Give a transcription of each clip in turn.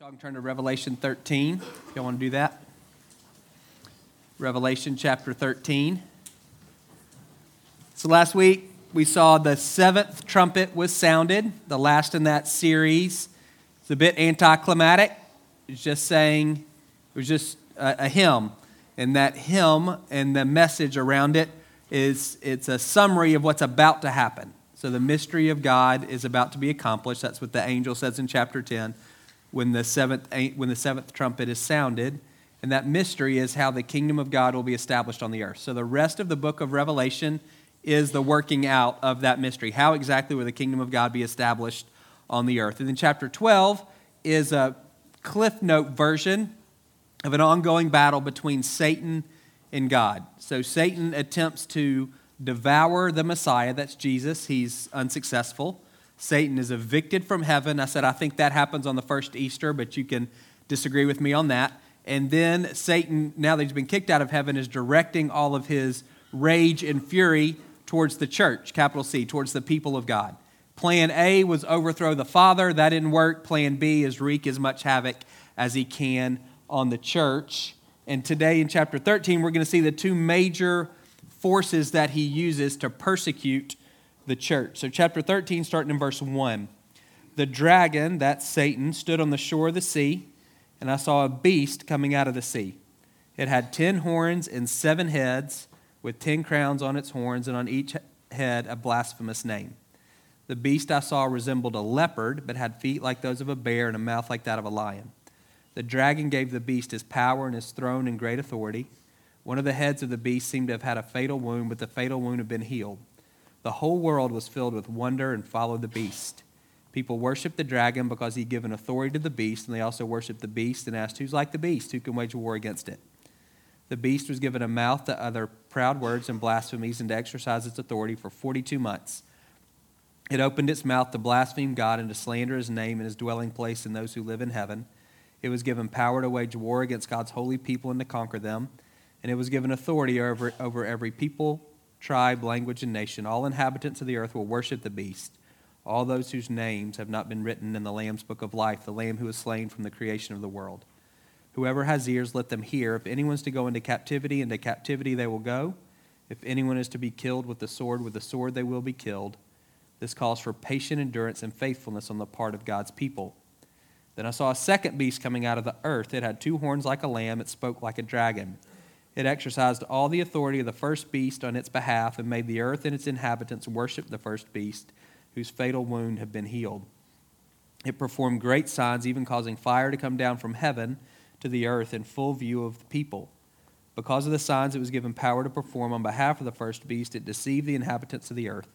Y'all can turn to Revelation 13 if y'all want to do that. Revelation chapter 13. So last week we saw the seventh trumpet was sounded, the last in that series. It's a bit anticlimactic. It's just saying, it was just a, a hymn. And that hymn and the message around it is it's a summary of what's about to happen. So the mystery of God is about to be accomplished. That's what the angel says in chapter 10 when the seventh, when the seventh trumpet is sounded. And that mystery is how the kingdom of God will be established on the earth. So the rest of the book of Revelation is the working out of that mystery. How exactly will the kingdom of God be established on the earth? And then chapter 12 is a cliff note version of an ongoing battle between Satan and God. So Satan attempts to devour the Messiah, that's Jesus. He's unsuccessful. Satan is evicted from heaven. I said, I think that happens on the first Easter, but you can disagree with me on that. And then Satan, now that he's been kicked out of heaven, is directing all of his rage and fury towards the church, capital C, towards the people of God. Plan A was overthrow the Father. That didn't work. Plan B is wreak as much havoc as he can on the church. And today in chapter 13, we're going to see the two major forces that he uses to persecute the church. So, chapter 13, starting in verse 1. The dragon, that's Satan, stood on the shore of the sea, and I saw a beast coming out of the sea. It had ten horns and seven heads, with ten crowns on its horns, and on each head a blasphemous name. The beast I saw resembled a leopard, but had feet like those of a bear and a mouth like that of a lion. The dragon gave the beast his power and his throne and great authority. One of the heads of the beast seemed to have had a fatal wound, but the fatal wound had been healed. The whole world was filled with wonder and followed the beast. People worshiped the dragon because he'd given authority to the beast, and they also worshiped the beast and asked, Who's like the beast? Who can wage war against it? The beast was given a mouth to utter proud words and blasphemies and to exercise its authority for 42 months. It opened its mouth to blaspheme God and to slander his name and his dwelling place and those who live in heaven. It was given power to wage war against God's holy people and to conquer them. And it was given authority over, over every people, tribe, language, and nation. All inhabitants of the earth will worship the beast. All those whose names have not been written in the Lamb's book of life, the Lamb who was slain from the creation of the world. Whoever has ears, let them hear. If anyone's to go into captivity, into captivity they will go. If anyone is to be killed with the sword, with the sword they will be killed. This calls for patient endurance and faithfulness on the part of God's people. Then I saw a second beast coming out of the earth. It had two horns like a lamb, it spoke like a dragon. It exercised all the authority of the first beast on its behalf and made the earth and its inhabitants worship the first beast, whose fatal wound had been healed. It performed great signs, even causing fire to come down from heaven to the earth in full view of the people. Because of the signs it was given power to perform on behalf of the first beast, it deceived the inhabitants of the earth.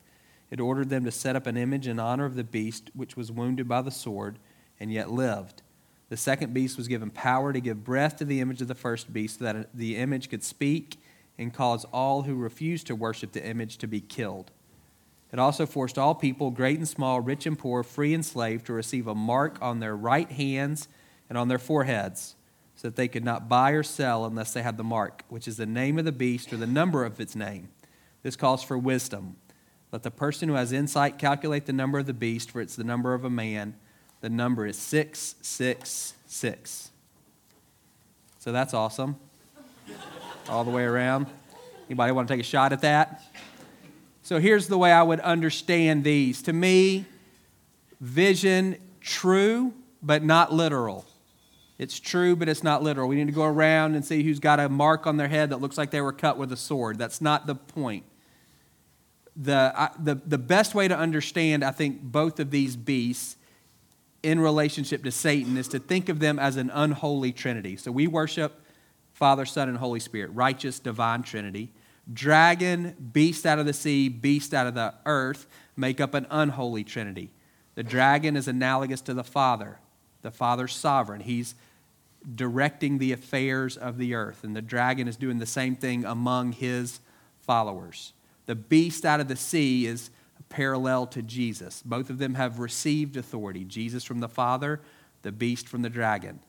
It ordered them to set up an image in honor of the beast, which was wounded by the sword and yet lived. The second beast was given power to give breath to the image of the first beast, so that the image could speak and cause all who refused to worship the image to be killed. It also forced all people, great and small, rich and poor, free and slave, to receive a mark on their right hands and on their foreheads, so that they could not buy or sell unless they had the mark, which is the name of the beast or the number of its name. This calls for wisdom. Let the person who has insight calculate the number of the beast, for it's the number of a man the number is 666. So that's awesome. All the way around. Anybody want to take a shot at that? So here's the way I would understand these. To me, vision true, but not literal. It's true, but it's not literal. We need to go around and see who's got a mark on their head that looks like they were cut with a sword. That's not the point. The, I, the, the best way to understand, I think, both of these beasts in relationship to Satan is to think of them as an unholy trinity. So we worship Father, Son, and Holy Spirit, righteous, divine trinity. Dragon, beast out of the sea, beast out of the earth make up an unholy trinity. The dragon is analogous to the Father. The Father's sovereign. He's directing the affairs of the earth, and the dragon is doing the same thing among his followers. The beast out of the sea is parallel to Jesus. Both of them have received authority Jesus from the Father, the beast from the dragon.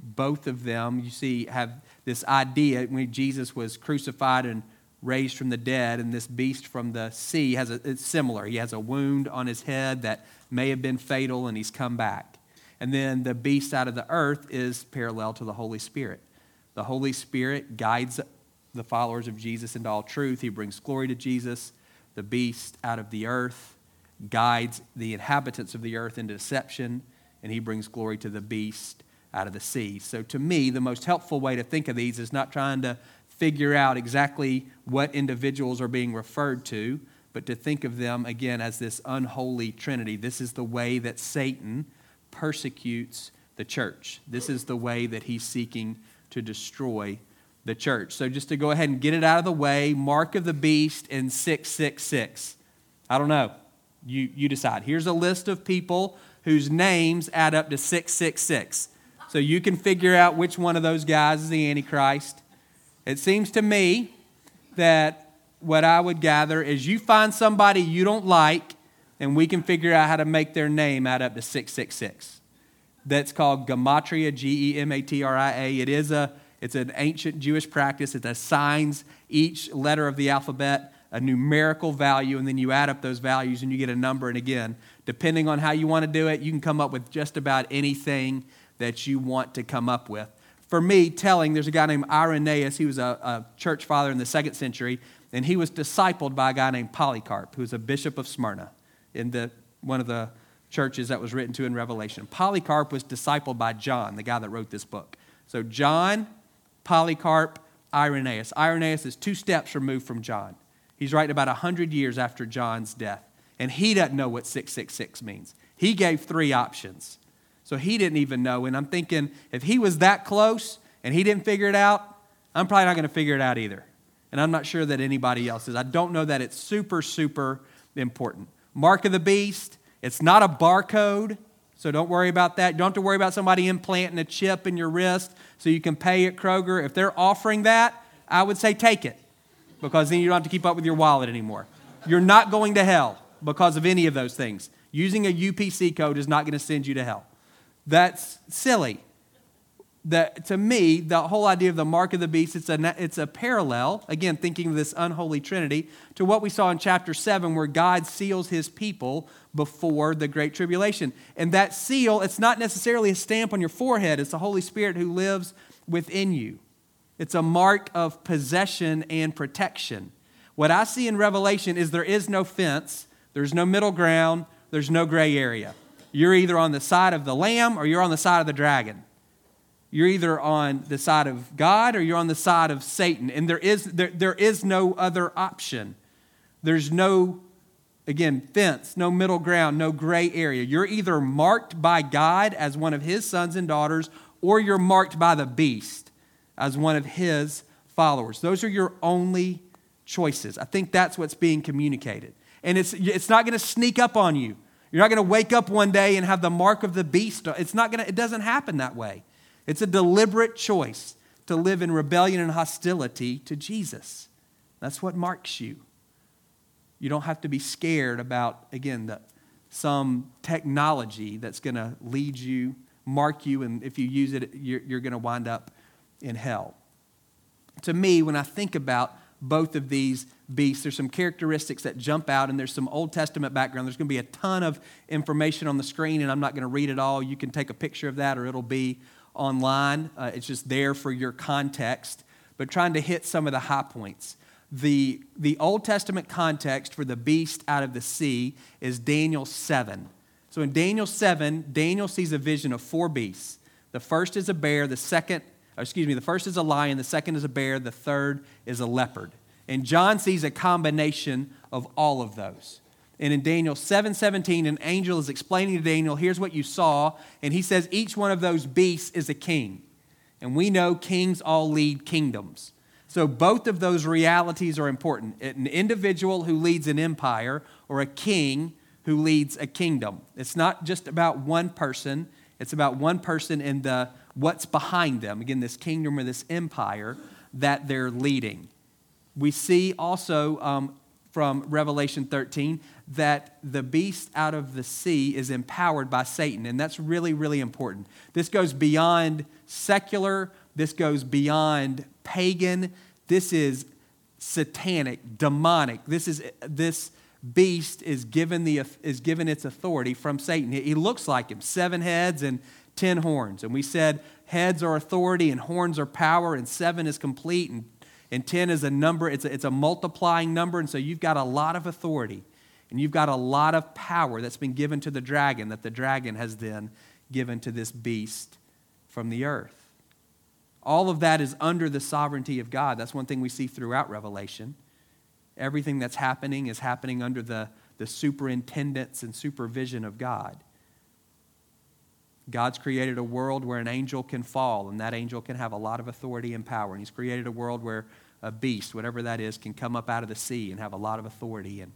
Both of them, you see, have this idea when Jesus was crucified and raised from the dead, and this beast from the sea has a, it's similar. He has a wound on his head that may have been fatal, and he's come back. And then the beast out of the earth is parallel to the Holy Spirit. The Holy Spirit guides the followers of Jesus into all truth. He brings glory to Jesus. The beast out of the earth guides the inhabitants of the earth into deception, and he brings glory to the beast out of the sea. So, to me, the most helpful way to think of these is not trying to figure out exactly what individuals are being referred to, but to think of them again as this unholy trinity. This is the way that Satan persecutes the church. This is the way that he's seeking to destroy the church. So just to go ahead and get it out of the way, mark of the beast in 666. I don't know. You, you decide. Here's a list of people whose names add up to 666. So you can figure out which one of those guys is the Antichrist. It seems to me that what I would gather is you find somebody you don't like, and we can figure out how to make their name add up to 666. That's called gematria, G E M A T R I A. It is a it's an ancient Jewish practice. It assigns each letter of the alphabet a numerical value, and then you add up those values and you get a number. And again, depending on how you want to do it, you can come up with just about anything that you want to come up with. For me, telling, there's a guy named Irenaeus. He was a, a church father in the second century, and he was discipled by a guy named Polycarp, who was a bishop of Smyrna in the, one of the churches that was written to in Revelation. Polycarp was discipled by John, the guy that wrote this book. So John Polycarp, Irenaeus. Irenaeus is two steps removed from John. He's writing about 100 years after John's death. And he doesn't know what 666 means. He gave three options. So he didn't even know. And I'm thinking, if he was that close and he didn't figure it out, I'm probably not going to figure it out either. And I'm not sure that anybody else is. I don't know that it's super, super important. Mark of the beast, it's not a barcode. So don't worry about that. You don't have to worry about somebody implanting a chip in your wrist so you can pay at Kroger. If they're offering that, I would say take it because then you don't have to keep up with your wallet anymore. You're not going to hell because of any of those things. Using a UPC code is not going to send you to hell. That's silly that to me, the whole idea of the mark of the beast, it's a, it's a parallel, again, thinking of this unholy trinity, to what we saw in chapter 7, where God seals his people before the great tribulation. And that seal, it's not necessarily a stamp on your forehead, it's the Holy Spirit who lives within you. It's a mark of possession and protection. What I see in Revelation is there is no fence, there's no middle ground, there's no gray area. You're either on the side of the lamb or you're on the side of the dragon you're either on the side of God or you're on the side of Satan. And there is, there, there is no other option. There's no, again, fence, no middle ground, no gray area. You're either marked by God as one of his sons and daughters or you're marked by the beast as one of his followers. Those are your only choices. I think that's what's being communicated. And it's, it's not going to sneak up on you. You're not going to wake up one day and have the mark of the beast. It's not going to, it doesn't happen that way. It's a deliberate choice to live in rebellion and hostility to Jesus. That's what marks you. You don't have to be scared about, again, the, some technology that's going to lead you, mark you, and if you use it, you're, you're going to wind up in hell. To me, when I think about both of these beasts, there's some characteristics that jump out, and there's some Old Testament background. There's going to be a ton of information on the screen, and I'm not going to read it all. You can take a picture of that, or it'll be online. Uh, it's just there for your context, but trying to hit some of the high points. The, the Old Testament context for the beast out of the sea is Daniel 7. So in Daniel 7, Daniel sees a vision of four beasts. The first is a bear, the second, excuse me, the first is a lion, the second is a bear, the third is a leopard. And John sees a combination of all of those. And in Daniel 7 17, an angel is explaining to Daniel, here's what you saw. And he says, each one of those beasts is a king. And we know kings all lead kingdoms. So both of those realities are important an individual who leads an empire or a king who leads a kingdom. It's not just about one person, it's about one person and the what's behind them. Again, this kingdom or this empire that they're leading. We see also um, from Revelation 13 that the beast out of the sea is empowered by Satan. And that's really, really important. This goes beyond secular, this goes beyond pagan. This is satanic, demonic. This, is, this beast is given, the, is given its authority from Satan. He looks like him seven heads and ten horns. And we said heads are authority and horns are power, and seven is complete, and, and ten is a number, it's a, it's a multiplying number. And so you've got a lot of authority and you've got a lot of power that's been given to the dragon that the dragon has then given to this beast from the earth. All of that is under the sovereignty of God. That's one thing we see throughout Revelation. Everything that's happening is happening under the, the superintendence and supervision of God. God's created a world where an angel can fall, and that angel can have a lot of authority and power. And He's created a world where a beast, whatever that is, can come up out of the sea and have a lot of authority and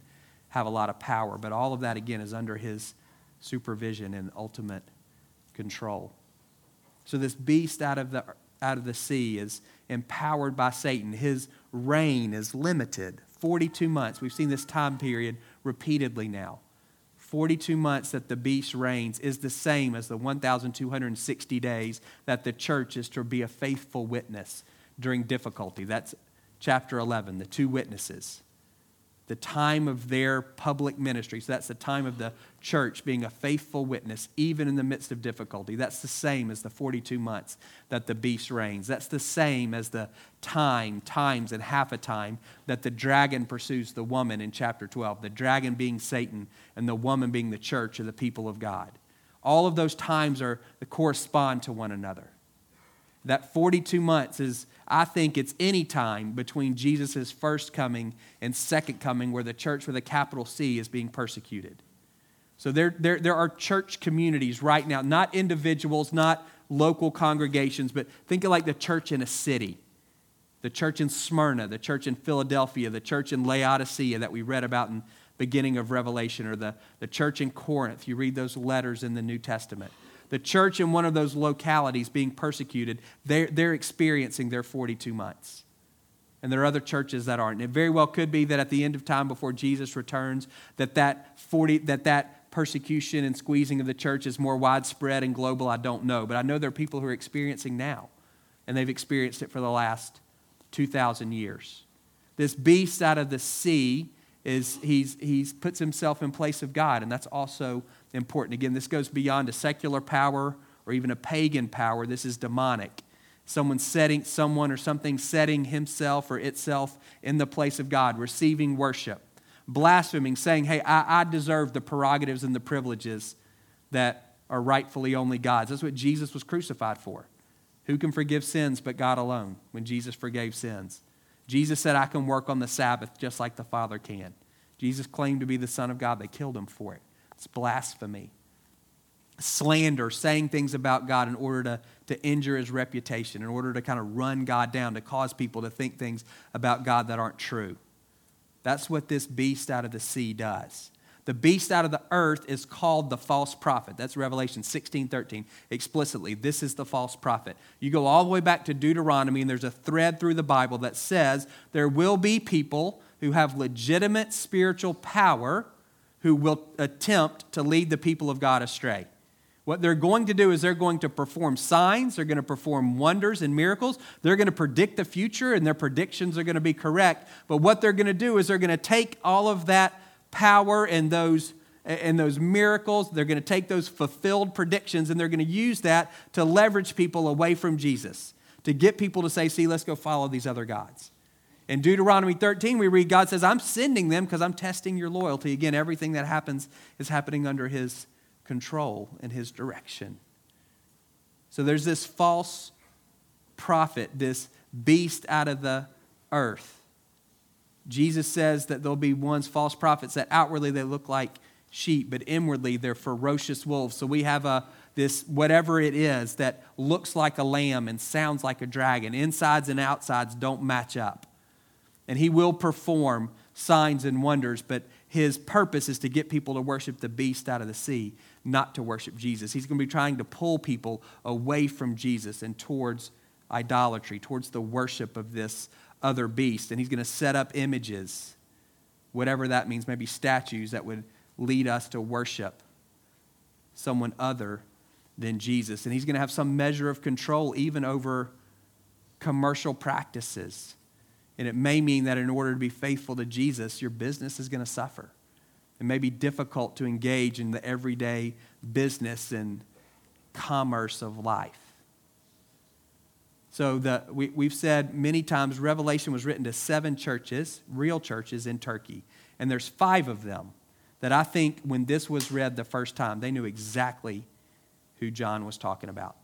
have a lot of power. But all of that, again, is under His supervision and ultimate control. So, this beast out of the, out of the sea is empowered by Satan. His reign is limited 42 months. We've seen this time period repeatedly now. 42 months that the beast reigns is the same as the 1,260 days that the church is to be a faithful witness during difficulty. That's chapter 11, the two witnesses the time of their public ministry. So that's the time of the church being a faithful witness, even in the midst of difficulty. That's the same as the 42 months that the beast reigns. That's the same as the time, times, and half a time that the dragon pursues the woman in chapter 12. The dragon being Satan and the woman being the church or the people of God. All of those times are correspond to one another. That 42 months is I think it's any time between Jesus' first coming and second coming where the church with a capital C is being persecuted. So there, there, there are church communities right now, not individuals, not local congregations, but think of like the church in a city. The church in Smyrna, the church in Philadelphia, the church in Laodicea that we read about in beginning of Revelation, or the, the church in Corinth. You read those letters in the New Testament the church in one of those localities being persecuted, they're, they're experiencing their 42 months. And there are other churches that aren't. And it very well could be that at the end of time before Jesus returns, that that, 40, that, that persecution and squeezing of the church is more widespread and global. I don't know. But I know there are people who are experiencing now, and they've experienced it for the last 2,000 years. This beast out of the sea is he's, he's puts himself in place of God, and that's also important. Again, this goes beyond a secular power or even a pagan power. This is demonic. Someone setting someone or something setting himself or itself in the place of God, receiving worship, blaspheming, saying, Hey, I, I deserve the prerogatives and the privileges that are rightfully only God's. That's what Jesus was crucified for. Who can forgive sins but God alone when Jesus forgave sins? Jesus said, I can work on the Sabbath just like the Father can. Jesus claimed to be the Son of God. They killed him for it. It's blasphemy. Slander, saying things about God in order to, to injure his reputation, in order to kind of run God down, to cause people to think things about God that aren't true. That's what this beast out of the sea does. The beast out of the earth is called the false prophet. That's Revelation 16 13 explicitly. This is the false prophet. You go all the way back to Deuteronomy, and there's a thread through the Bible that says there will be people who have legitimate spiritual power who will attempt to lead the people of God astray. What they're going to do is they're going to perform signs, they're going to perform wonders and miracles, they're going to predict the future, and their predictions are going to be correct. But what they're going to do is they're going to take all of that power and those and those miracles, they're going to take those fulfilled predictions and they're going to use that to leverage people away from Jesus, to get people to say, see, let's go follow these other gods. In Deuteronomy 13, we read God says, I'm sending them because I'm testing your loyalty. Again, everything that happens is happening under his control and his direction. So there's this false prophet, this beast out of the earth. Jesus says that there'll be ones, false prophets, that outwardly they look like sheep, but inwardly they're ferocious wolves. So we have a this whatever it is that looks like a lamb and sounds like a dragon. Insides and outsides don't match up and he will perform signs and wonders, but his purpose is to get people to worship the beast out of the sea, not to worship Jesus. He's going to be trying to pull people away from Jesus and towards idolatry, towards the worship of this other beast. And he's going to set up images, whatever that means, maybe statues that would lead us to worship someone other than Jesus. And he's going to have some measure of control even over commercial practices. And it may mean that in order to be faithful to Jesus, your business is going to suffer. It may be difficult to engage in the everyday business and commerce of life. So the, we, we've said many times Revelation was written to seven churches, real churches in Turkey. And there's five of them that I think when this was read the first time, they knew exactly who John was talking about.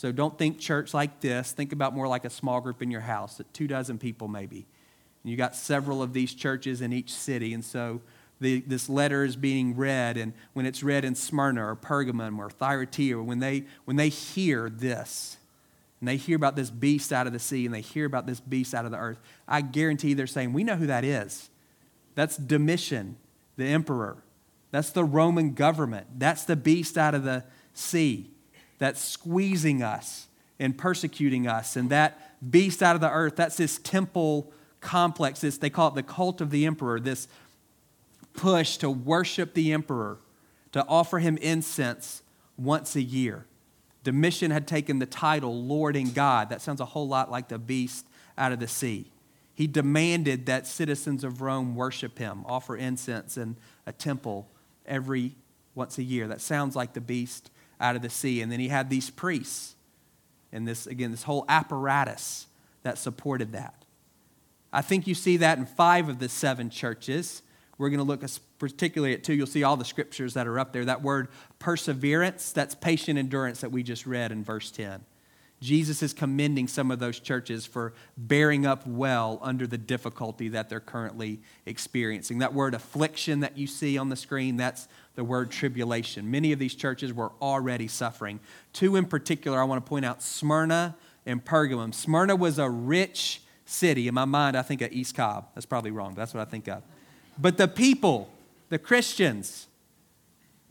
So don't think church like this. Think about more like a small group in your house, two dozen people maybe. And you got several of these churches in each city. And so the, this letter is being read, and when it's read in Smyrna or Pergamum or Thyatira, when they, when they hear this, and they hear about this beast out of the sea, and they hear about this beast out of the earth, I guarantee they're saying, We know who that is. That's Domitian, the emperor. That's the Roman government. That's the beast out of the sea that's squeezing us and persecuting us. And that beast out of the earth, that's this temple complex. This, they call it the cult of the emperor, this push to worship the emperor, to offer him incense once a year. Domitian had taken the title Lord and God. That sounds a whole lot like the beast out of the sea. He demanded that citizens of Rome worship him, offer incense in a temple every once a year. That sounds like the beast out of the sea. And then he had these priests and this, again, this whole apparatus that supported that. I think you see that in five of the seven churches. We're going to look particularly at two. You'll see all the scriptures that are up there. That word perseverance, that's patient endurance that we just read in verse 10. Jesus is commending some of those churches for bearing up well under the difficulty that they're currently experiencing. That word affliction that you see on the screen, that's the word tribulation. Many of these churches were already suffering. Two in particular, I want to point out Smyrna and Pergamum. Smyrna was a rich city. In my mind, I think of East Cobb. That's probably wrong, that's what I think of. But the people, the Christians,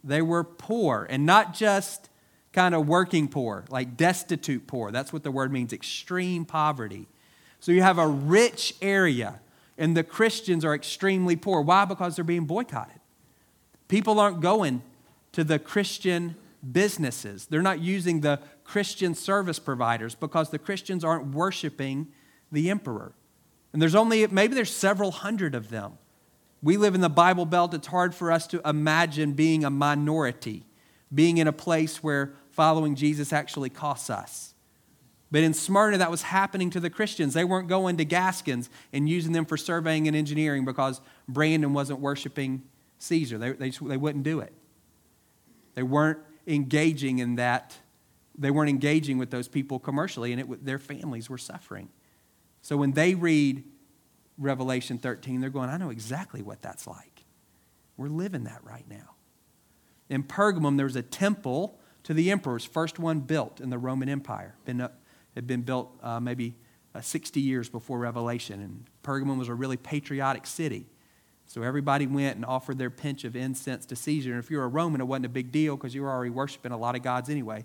they were poor and not just kind of working poor, like destitute poor. That's what the word means extreme poverty. So you have a rich area, and the Christians are extremely poor. Why? Because they're being boycotted. People aren't going to the Christian businesses, they're not using the Christian service providers because the Christians aren't worshiping the emperor. And there's only, maybe there's several hundred of them. We live in the Bible Belt. It's hard for us to imagine being a minority, being in a place where following Jesus actually costs us. But in Smyrna, that was happening to the Christians. They weren't going to Gaskins and using them for surveying and engineering because Brandon wasn't worshiping Caesar. They, they, they wouldn't do it. They weren't engaging in that. They weren't engaging with those people commercially, and it, their families were suffering. So when they read Revelation 13, they're going, I know exactly what that's like. We're living that right now. In Pergamum, there was a temple to the emperors, first one built in the Roman Empire. Been, had been built uh, maybe uh, 60 years before Revelation. And Pergamum was a really patriotic city. So everybody went and offered their pinch of incense to Caesar. And if you were a Roman, it wasn't a big deal because you were already worshiping a lot of gods anyway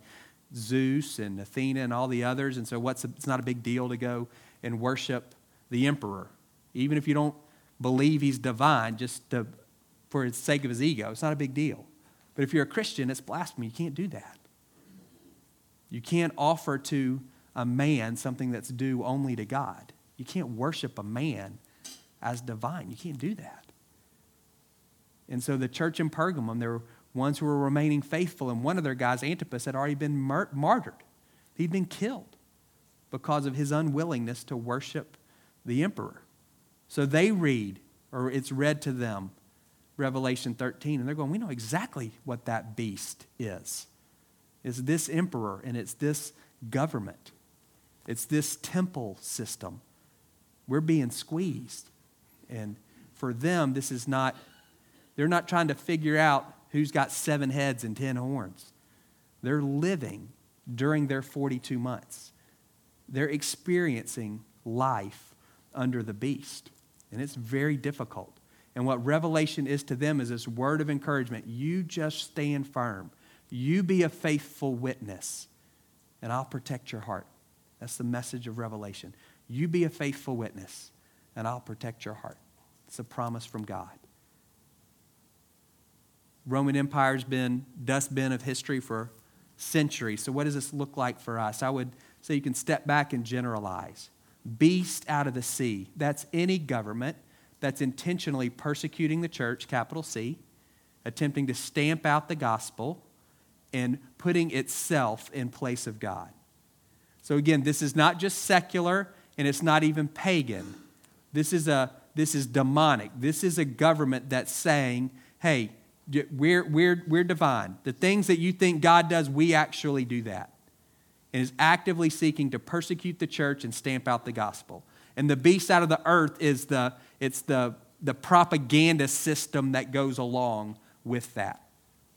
Zeus and Athena and all the others. And so what's a, it's not a big deal to go and worship the emperor even if you don't believe he's divine, just to, for the sake of his ego. It's not a big deal. But if you're a Christian, it's blasphemy. You can't do that. You can't offer to a man something that's due only to God. You can't worship a man as divine. You can't do that. And so the church in Pergamum, there were ones who were remaining faithful, and one of their guys, Antipas, had already been martyred. He'd been killed because of his unwillingness to worship the emperor. So they read, or it's read to them, Revelation 13, and they're going, We know exactly what that beast is. It's this emperor and it's this government, it's this temple system. We're being squeezed. And for them, this is not, they're not trying to figure out who's got seven heads and ten horns. They're living during their 42 months. They're experiencing life under the beast. And it's very difficult. And what revelation is to them is this word of encouragement. You just stand firm. You be a faithful witness, and I'll protect your heart. That's the message of revelation. You be a faithful witness, and I'll protect your heart. It's a promise from God. Roman Empire's been dustbin of history for centuries. So what does this look like for us? I would say you can step back and generalize beast out of the sea. That's any government that's intentionally persecuting the church, capital C, attempting to stamp out the gospel, and putting itself in place of God. So again, this is not just secular and it's not even pagan. This is a this is demonic. This is a government that's saying, "Hey, we're we're we're divine. The things that you think God does, we actually do that." And is actively seeking to persecute the church and stamp out the gospel. And the beast out of the earth is the it's the the propaganda system that goes along with that.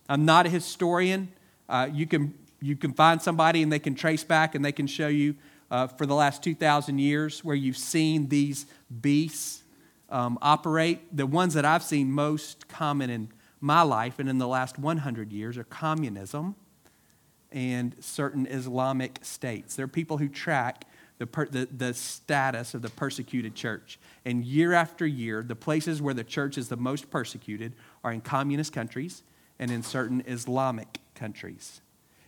I'm not a historian. Uh, you can you can find somebody and they can trace back and they can show you uh, for the last 2,000 years where you've seen these beasts um, operate. The ones that I've seen most common in my life and in the last 100 years are communism and certain Islamic states. There are people who track the, per, the, the status of the persecuted church. And year after year, the places where the church is the most persecuted are in communist countries and in certain Islamic countries.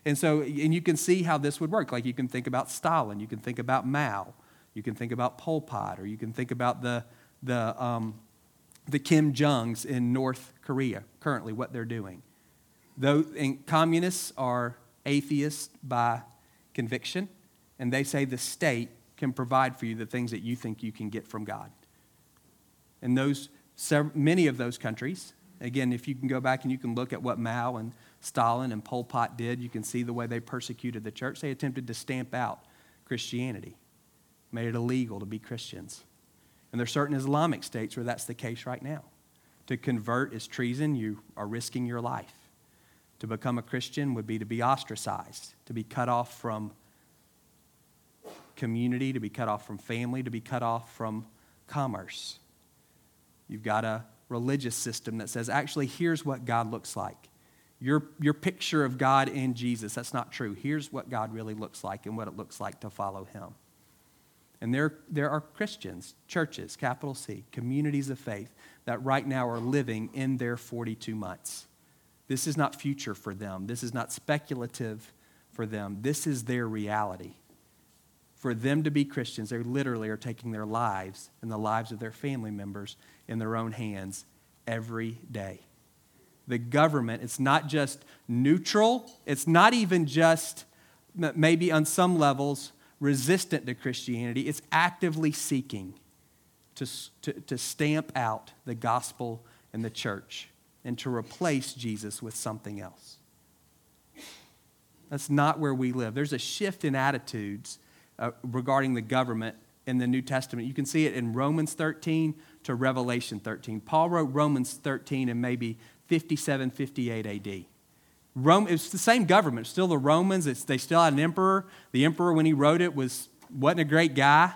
And so, and you can see how this would work. Like you can think about Stalin, you can think about Mao, you can think about Pol Pot, or you can think about the, the, um, the Kim Jongs in North Korea, currently, what they're doing. Though, communists are atheists by conviction, and they say the state can provide for you the things that you think you can get from God. And those, many of those countries, again, if you can go back and you can look at what Mao and Stalin and Pol Pot did. You can see the way they persecuted the church. They attempted to stamp out Christianity, made it illegal to be Christians. And there are certain Islamic states where that's the case right now. To convert is treason, you are risking your life. To become a Christian would be to be ostracized, to be cut off from community, to be cut off from family, to be cut off from commerce. You've got a religious system that says, actually, here's what God looks like your, your picture of God and Jesus. That's not true. Here's what God really looks like and what it looks like to follow Him. And there, there are Christians, churches, capital C, communities of faith that right now are living in their 42 months. This is not future for them. This is not speculative for them. This is their reality. For them to be Christians, they literally are taking their lives and the lives of their family members in their own hands every day the government. It's not just neutral, it's not even just maybe on some levels resistant to Christianity, it's actively seeking to, to, to stamp out the gospel and the church and to replace Jesus with something else. That's not where we live. There's a shift in attitudes uh, regarding the government in the New Testament. You can see it in Romans 13 to Revelation 13. Paul wrote Romans 13 in maybe 57, 58 AD. Rome, it's the same government, still the Romans, it's, they still had an emperor. The emperor, when he wrote it, was, wasn't a great guy.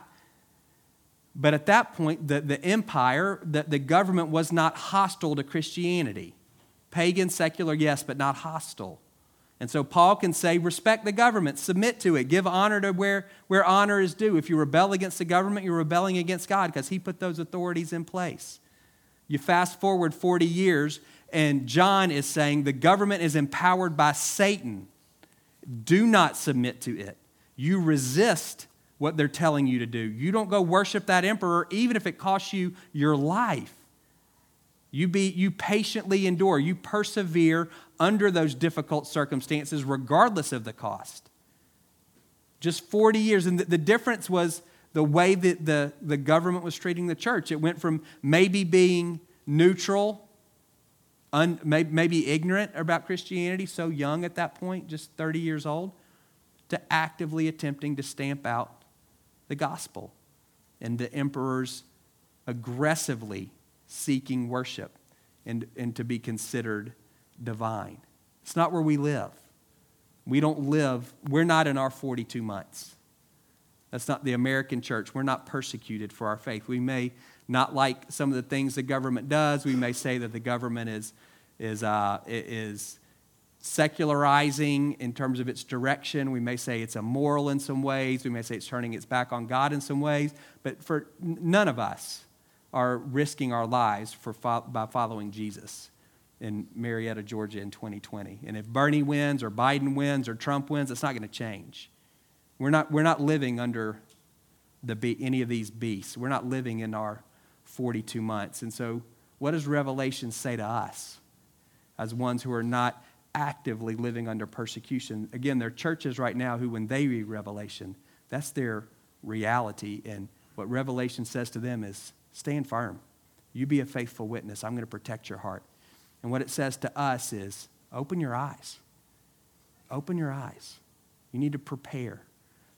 But at that point, the, the empire, the, the government was not hostile to Christianity. Pagan, secular, yes, but not hostile. And so Paul can say, respect the government, submit to it, give honor to where, where honor is due. If you rebel against the government, you're rebelling against God because he put those authorities in place. You fast forward 40 years, and John is saying the government is empowered by Satan. Do not submit to it. You resist what they're telling you to do. You don't go worship that emperor, even if it costs you your life. You, be, you patiently endure, you persevere under those difficult circumstances, regardless of the cost. Just 40 years. And the, difference was the way that the, the government was treating the church. It went from maybe being neutral un, maybe ignorant about Christianity, so young at that point, just 30 years old, to actively attempting to stamp out the gospel and the emperors aggressively seeking worship and, and to be considered divine. It's not where we live. We don't live, we're not in our 42 months. That's not the American church. We're not persecuted for our faith. We may not like some of the things the government does. We may say that the government is, is, uh, is secularizing in terms of its direction. We may say it's immoral in some ways. We may say it's turning its back on God in some ways. But for none of us are risking our lives for by following Jesus in Marietta, Georgia in 2020. And if Bernie wins or Biden wins or Trump wins, it's not going to change. We're not, we're not living under the, any of these beasts. We're not living in our 42 months. And so, what does Revelation say to us as ones who are not actively living under persecution? Again, there are churches right now who, when they read Revelation, that's their reality. And what Revelation says to them is stand firm. You be a faithful witness. I'm going to protect your heart. And what it says to us is open your eyes. Open your eyes. You need to prepare.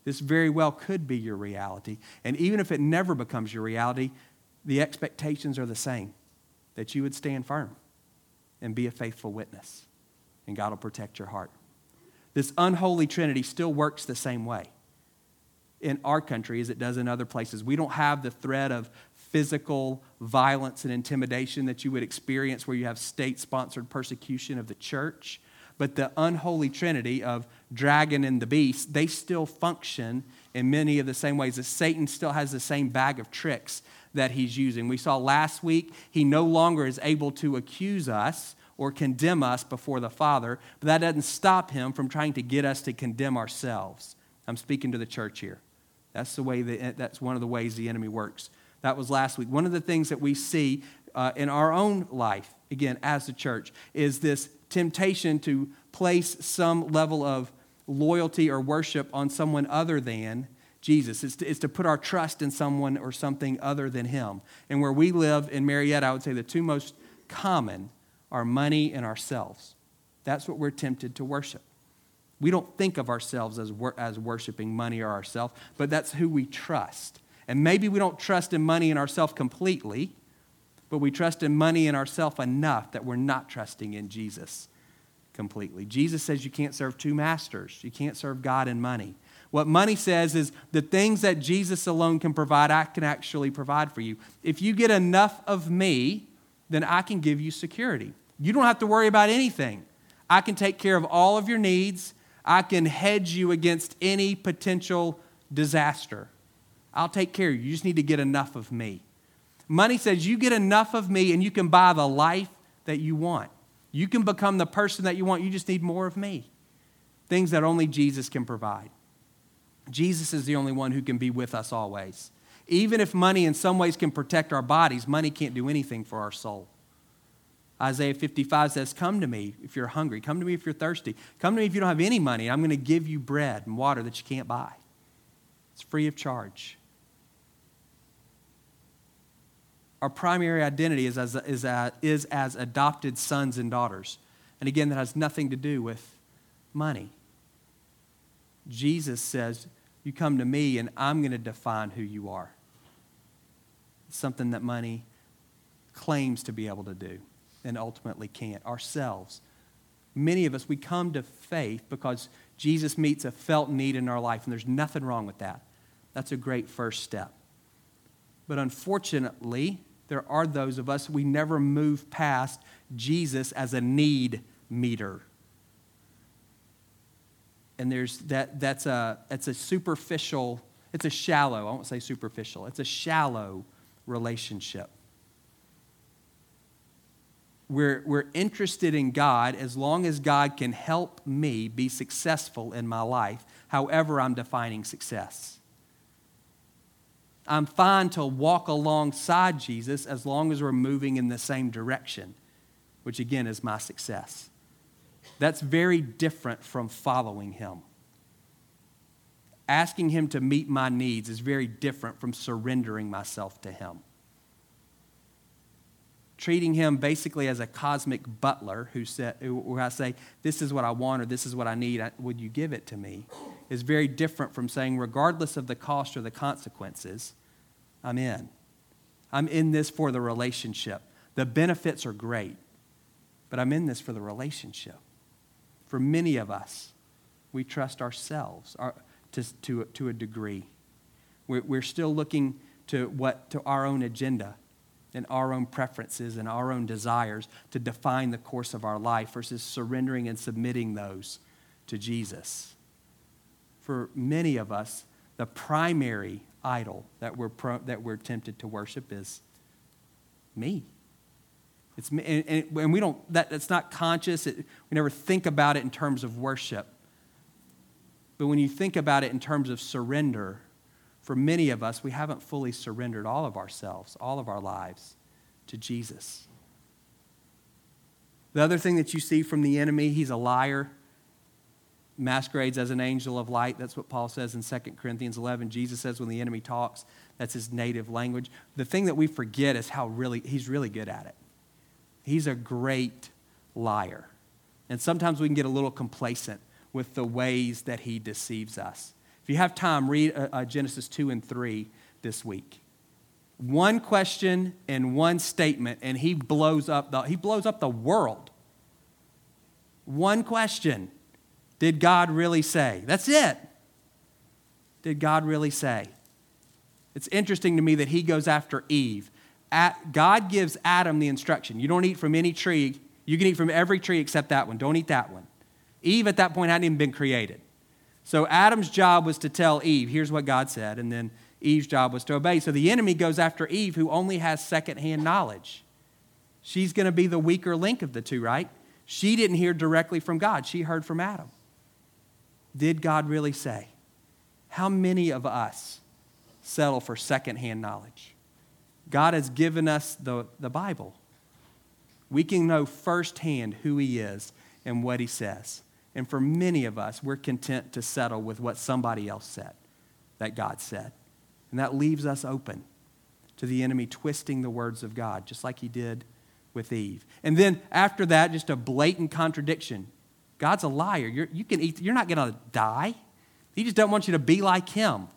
This very well could be your reality. And even if it never becomes your reality, the expectations are the same that you would stand firm and be a faithful witness, and God will protect your heart. This unholy trinity still works the same way in our country as it does in other places. We don't have the threat of physical violence and intimidation that you would experience where you have state sponsored persecution of the church. But the unholy trinity of dragon and the beast, they still function in many of the same ways. That Satan still has the same bag of tricks that he's using. We saw last week, he no longer is able to accuse us or condemn us before the Father, but that doesn't stop him from trying to get us to condemn ourselves. I'm speaking to the church here. That's the way that, that's one of the ways the enemy works. That was last week. One of the things that we see uh, in our own life, again, as the church, is this temptation to place some level of loyalty or worship on someone other than Jesus. It's to, it's to put our trust in someone or something other than Him. And where we live in Marietta, I would say the two most common are money and ourselves. That's what we're tempted to worship. We don't think of ourselves as, wor- as worshiping money or ourselves, but that's who we trust. And maybe we don't trust in money and ourselves completely, but we trust in money and ourselves enough that we're not trusting in Jesus completely. Jesus says you can't serve two masters. You can't serve God and money. What money says is the things that Jesus alone can provide, I can actually provide for you. If you get enough of me, then I can give you security. You don't have to worry about anything. I can take care of all of your needs. I can hedge you against any potential disaster. I'll take care of you. You just need to get enough of me. Money says you get enough of me and you can buy the life that you want. You can become the person that you want. You just need more of me. Things that only Jesus can provide. Jesus is the only one who can be with us always. Even if money in some ways can protect our bodies, money can't do anything for our soul. Isaiah 55 says, Come to me if you're hungry. Come to me if you're thirsty. Come to me if you don't have any money. I'm going to give you bread and water that you can't buy. It's free of charge. Our primary identity is as, is, as, is as adopted sons and daughters. And again, that has nothing to do with money. Jesus says, You come to me, and I'm going to define who you are. Something that money claims to be able to do and ultimately can't. Ourselves. Many of us, we come to faith because Jesus meets a felt need in our life, and there's nothing wrong with that. That's a great first step. But unfortunately, there are those of us we never move past Jesus as a need meter. And there's that that's a it's a superficial it's a shallow i won't say superficial it's a shallow relationship. We're, we're interested in god as long as god can help me be successful in my life however i'm defining success i'm fine to walk alongside jesus as long as we're moving in the same direction which again is my success that's very different from following Him. Asking Him to meet my needs is very different from surrendering myself to Him. Treating Him basically as a cosmic butler who said, where I say, This is what I want or this is what I need, would you give it to me? is very different from saying, regardless of the cost or the consequences, I'm in. I'm in this for the relationship. The benefits are great, but I'm in this for the relationship. For many of us, we trust ourselves our, to, to, to a degree. We're, we're still looking to, what, to our own agenda and our own preferences and our own desires to define the course of our life versus surrendering and submitting those to Jesus. For many of us, the primary idol that we're, pro, that we're tempted to worship is me. It's, and, and we don't, that, that's not conscious. It, we never think about it in terms of worship. But when you think about it in terms of surrender, for many of us, we haven't fully surrendered all of ourselves, all of our lives to Jesus. The other thing that you see from the enemy, he's a liar, masquerades as an angel of light. That's what Paul says in 2 Corinthians 11. Jesus says when the enemy talks, that's his native language. The thing that we forget is how really he's really good at it. He's a great liar. And sometimes we can get a little complacent with the ways that he deceives us. If you have time, read uh, uh, Genesis 2 and 3 this week. One question and one statement, and he blows up the, he blows up the world. One question Did God really say? That's it. Did God really say? It's interesting to me that he goes after Eve. At, God gives Adam the instruction you don't eat from any tree. You can eat from every tree except that one. Don't eat that one. Eve at that point hadn't even been created. So Adam's job was to tell Eve, here's what God said, and then Eve's job was to obey. So the enemy goes after Eve, who only has secondhand knowledge. She's going to be the weaker link of the two, right? She didn't hear directly from God, she heard from Adam. Did God really say? How many of us settle for secondhand knowledge? God has given us the, the Bible. We can know firsthand who He is and what He says. And for many of us, we're content to settle with what somebody else said, that God said. And that leaves us open to the enemy twisting the words of God, just like he did with Eve. And then after that, just a blatant contradiction. God's a liar. You're, you can eat, you're not going to die. He just doesn't want you to be like him.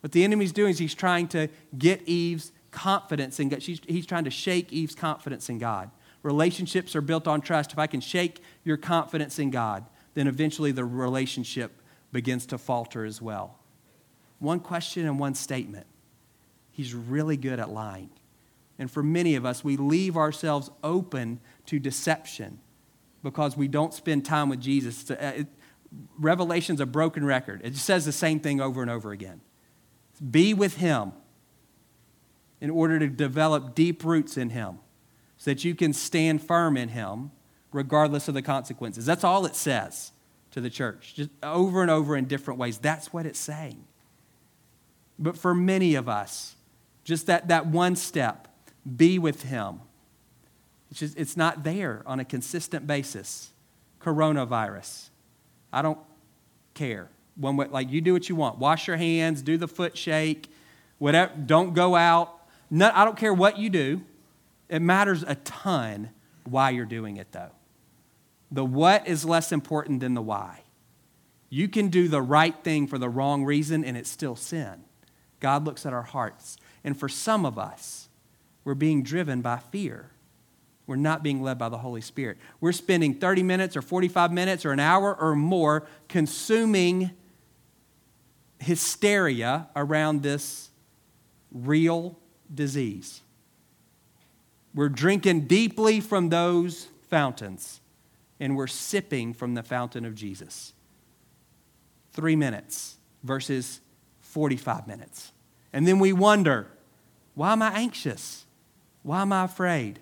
What the enemy's doing is he's trying to get Eve's confidence in God. She's, he's trying to shake Eve's confidence in God. Relationships are built on trust. If I can shake your confidence in God, then eventually the relationship begins to falter as well. One question and one statement. He's really good at lying. And for many of us, we leave ourselves open to deception because we don't spend time with Jesus. Revelation's a broken record. It just says the same thing over and over again. Be with Him in order to develop deep roots in Him so that you can stand firm in Him regardless of the consequences. That's all it says to the church, just over and over in different ways. That's what it's saying. But for many of us, just that, that one step, be with Him. It's, just, it's not there on a consistent basis. Coronavirus. I don't care. One way, like you do what you want. Wash your hands, do the foot shake, whatever. Don't go out. No, I don't care what you do. It matters a ton why you're doing it, though. The what is less important than the why. You can do the right thing for the wrong reason and it's still sin. God looks at our hearts. And for some of us, we're being driven by fear. We're not being led by the Holy Spirit. We're spending 30 minutes or 45 minutes or an hour or more consuming hysteria around this real disease. We're drinking deeply from those fountains, and we're sipping from the fountain of Jesus. Three minutes versus 45 minutes. And then we wonder, why am I anxious? Why am I afraid?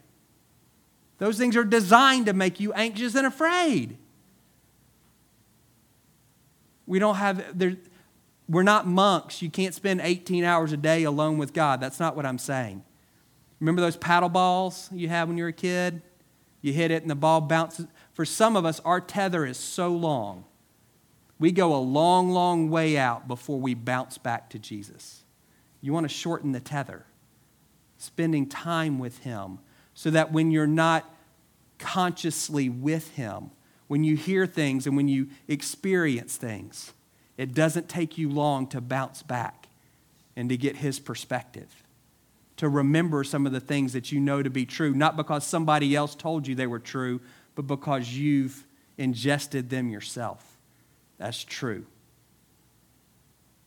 Those things are designed to make you anxious and afraid. We don't have, there, we're not monks. You can't spend 18 hours a day alone with God. That's not what I'm saying. Remember those paddle balls you had when you were a kid? You hit it and the ball bounces. For some of us, our tether is so long, we go a long, long way out before we bounce back to Jesus. You want to shorten the tether, spending time with Him, so that when you're not consciously with Him, when you hear things and when you experience things, it doesn't take you long to bounce back and to get His perspective to remember some of the things that you know to be true, not because somebody else told you they were true, but because you've ingested them yourself. That's true.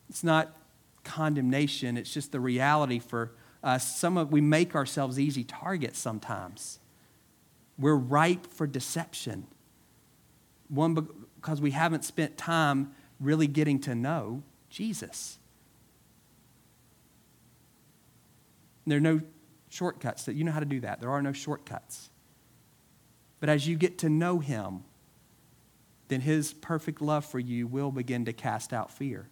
It's not condemnation, it's just the reality for us. Some of we make ourselves easy targets sometimes. We're ripe for deception. One because we haven't spent time really getting to know Jesus. There are no shortcuts that you know how to do that. There are no shortcuts. But as you get to know him, then his perfect love for you will begin to cast out fear.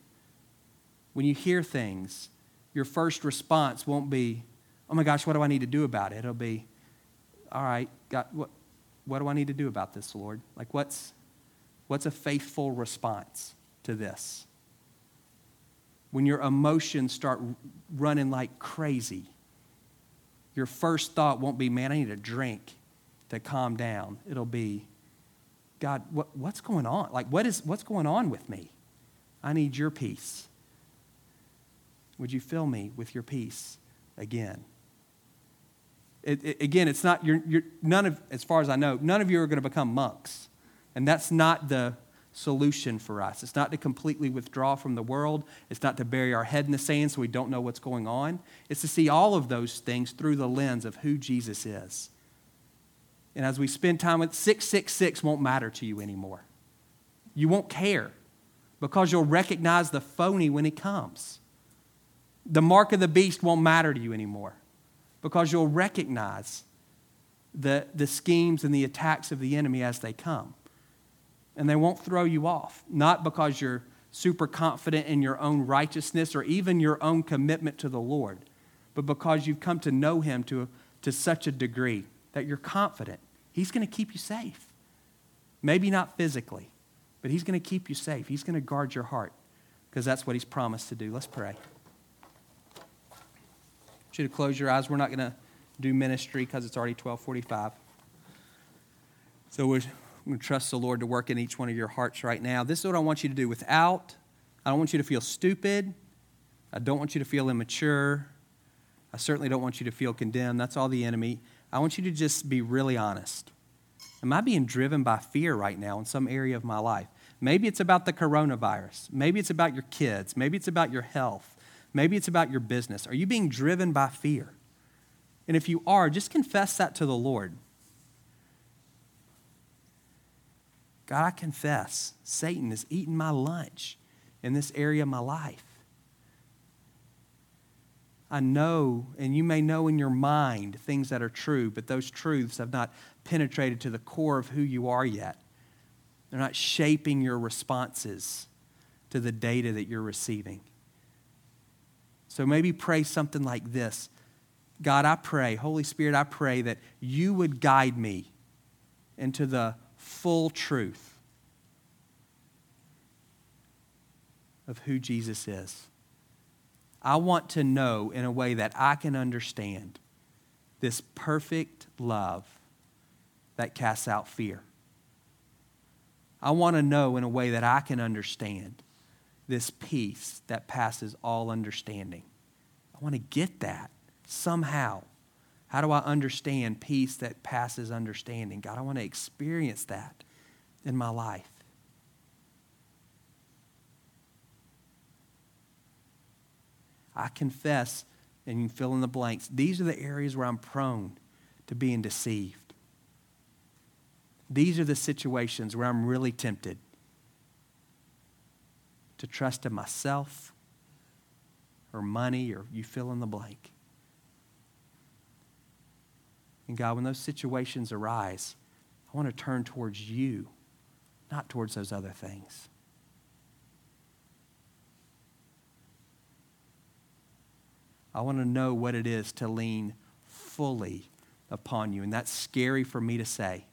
when you hear things, your first response won't be, oh my gosh, what do I need to do about it? It'll be, all right, God, what, what do I need to do about this, Lord? Like, what's, what's a faithful response to this? When your emotions start running like crazy, your first thought won't be, man, I need a drink to calm down. It'll be, God, what, what's going on? Like, what is, what's going on with me? I need your peace. Would you fill me with your peace again? It, it, again, it's not, you're, you're, none of, as far as I know, none of you are going to become monks. And that's not the solution for us. It's not to completely withdraw from the world. It's not to bury our head in the sand so we don't know what's going on. It's to see all of those things through the lens of who Jesus is. And as we spend time with 666 won't matter to you anymore. You won't care because you'll recognize the phony when he comes. The mark of the beast won't matter to you anymore because you'll recognize the, the schemes and the attacks of the enemy as they come. And they won't throw you off, not because you're super confident in your own righteousness or even your own commitment to the Lord, but because you've come to know Him to, to such a degree that you're confident He's going to keep you safe. Maybe not physically, but He's going to keep you safe. He's going to guard your heart because that's what He's promised to do. Let's pray. I want you to close your eyes. We're not going to do ministry because it's already 1245. So we're going to trust the Lord to work in each one of your hearts right now. This is what I want you to do without, I don't want you to feel stupid. I don't want you to feel immature. I certainly don't want you to feel condemned. That's all the enemy. I want you to just be really honest. Am I being driven by fear right now in some area of my life? Maybe it's about the coronavirus. Maybe it's about your kids. Maybe it's about your health. Maybe it's about your business. Are you being driven by fear? And if you are, just confess that to the Lord. God, I confess Satan is eating my lunch in this area of my life. I know, and you may know in your mind things that are true, but those truths have not penetrated to the core of who you are yet. They're not shaping your responses to the data that you're receiving. So maybe pray something like this God, I pray, Holy Spirit, I pray that you would guide me into the full truth of who Jesus is. I want to know in a way that I can understand this perfect love that casts out fear. I want to know in a way that I can understand this peace that passes all understanding. I want to get that somehow. How do I understand peace that passes understanding? God, I want to experience that in my life. I confess, and you fill in the blanks, these are the areas where I'm prone to being deceived. These are the situations where I'm really tempted to trust in myself or money or you fill in the blank. And God, when those situations arise, I want to turn towards you, not towards those other things. I want to know what it is to lean fully upon you. And that's scary for me to say.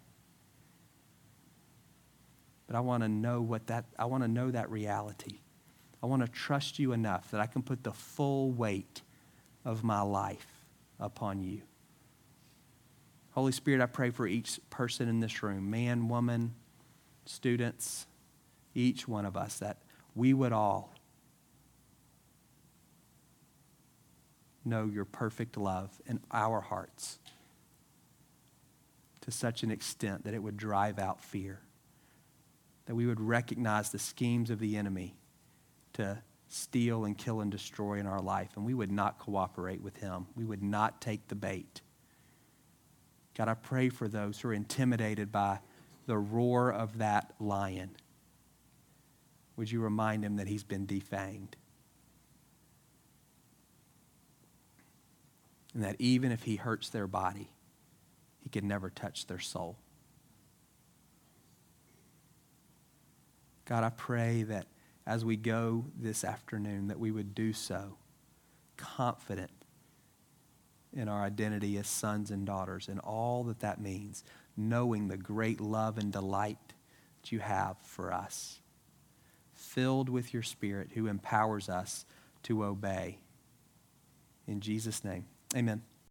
But I want to know what that I want to know that reality. I want to trust you enough that I can put the full weight of my life upon you. Holy Spirit, I pray for each person in this room, man, woman, students, each one of us, that we would all know your perfect love in our hearts to such an extent that it would drive out fear. That we would recognize the schemes of the enemy to steal and kill and destroy in our life, and we would not cooperate with him. We would not take the bait. God, I pray for those who are intimidated by the roar of that lion. Would you remind him that he's been defanged? and that even if he hurts their body, he can never touch their soul. God, I pray that as we go this afternoon, that we would do so confident in our identity as sons and daughters and all that that means, knowing the great love and delight that you have for us, filled with your Spirit who empowers us to obey. In Jesus' name, amen.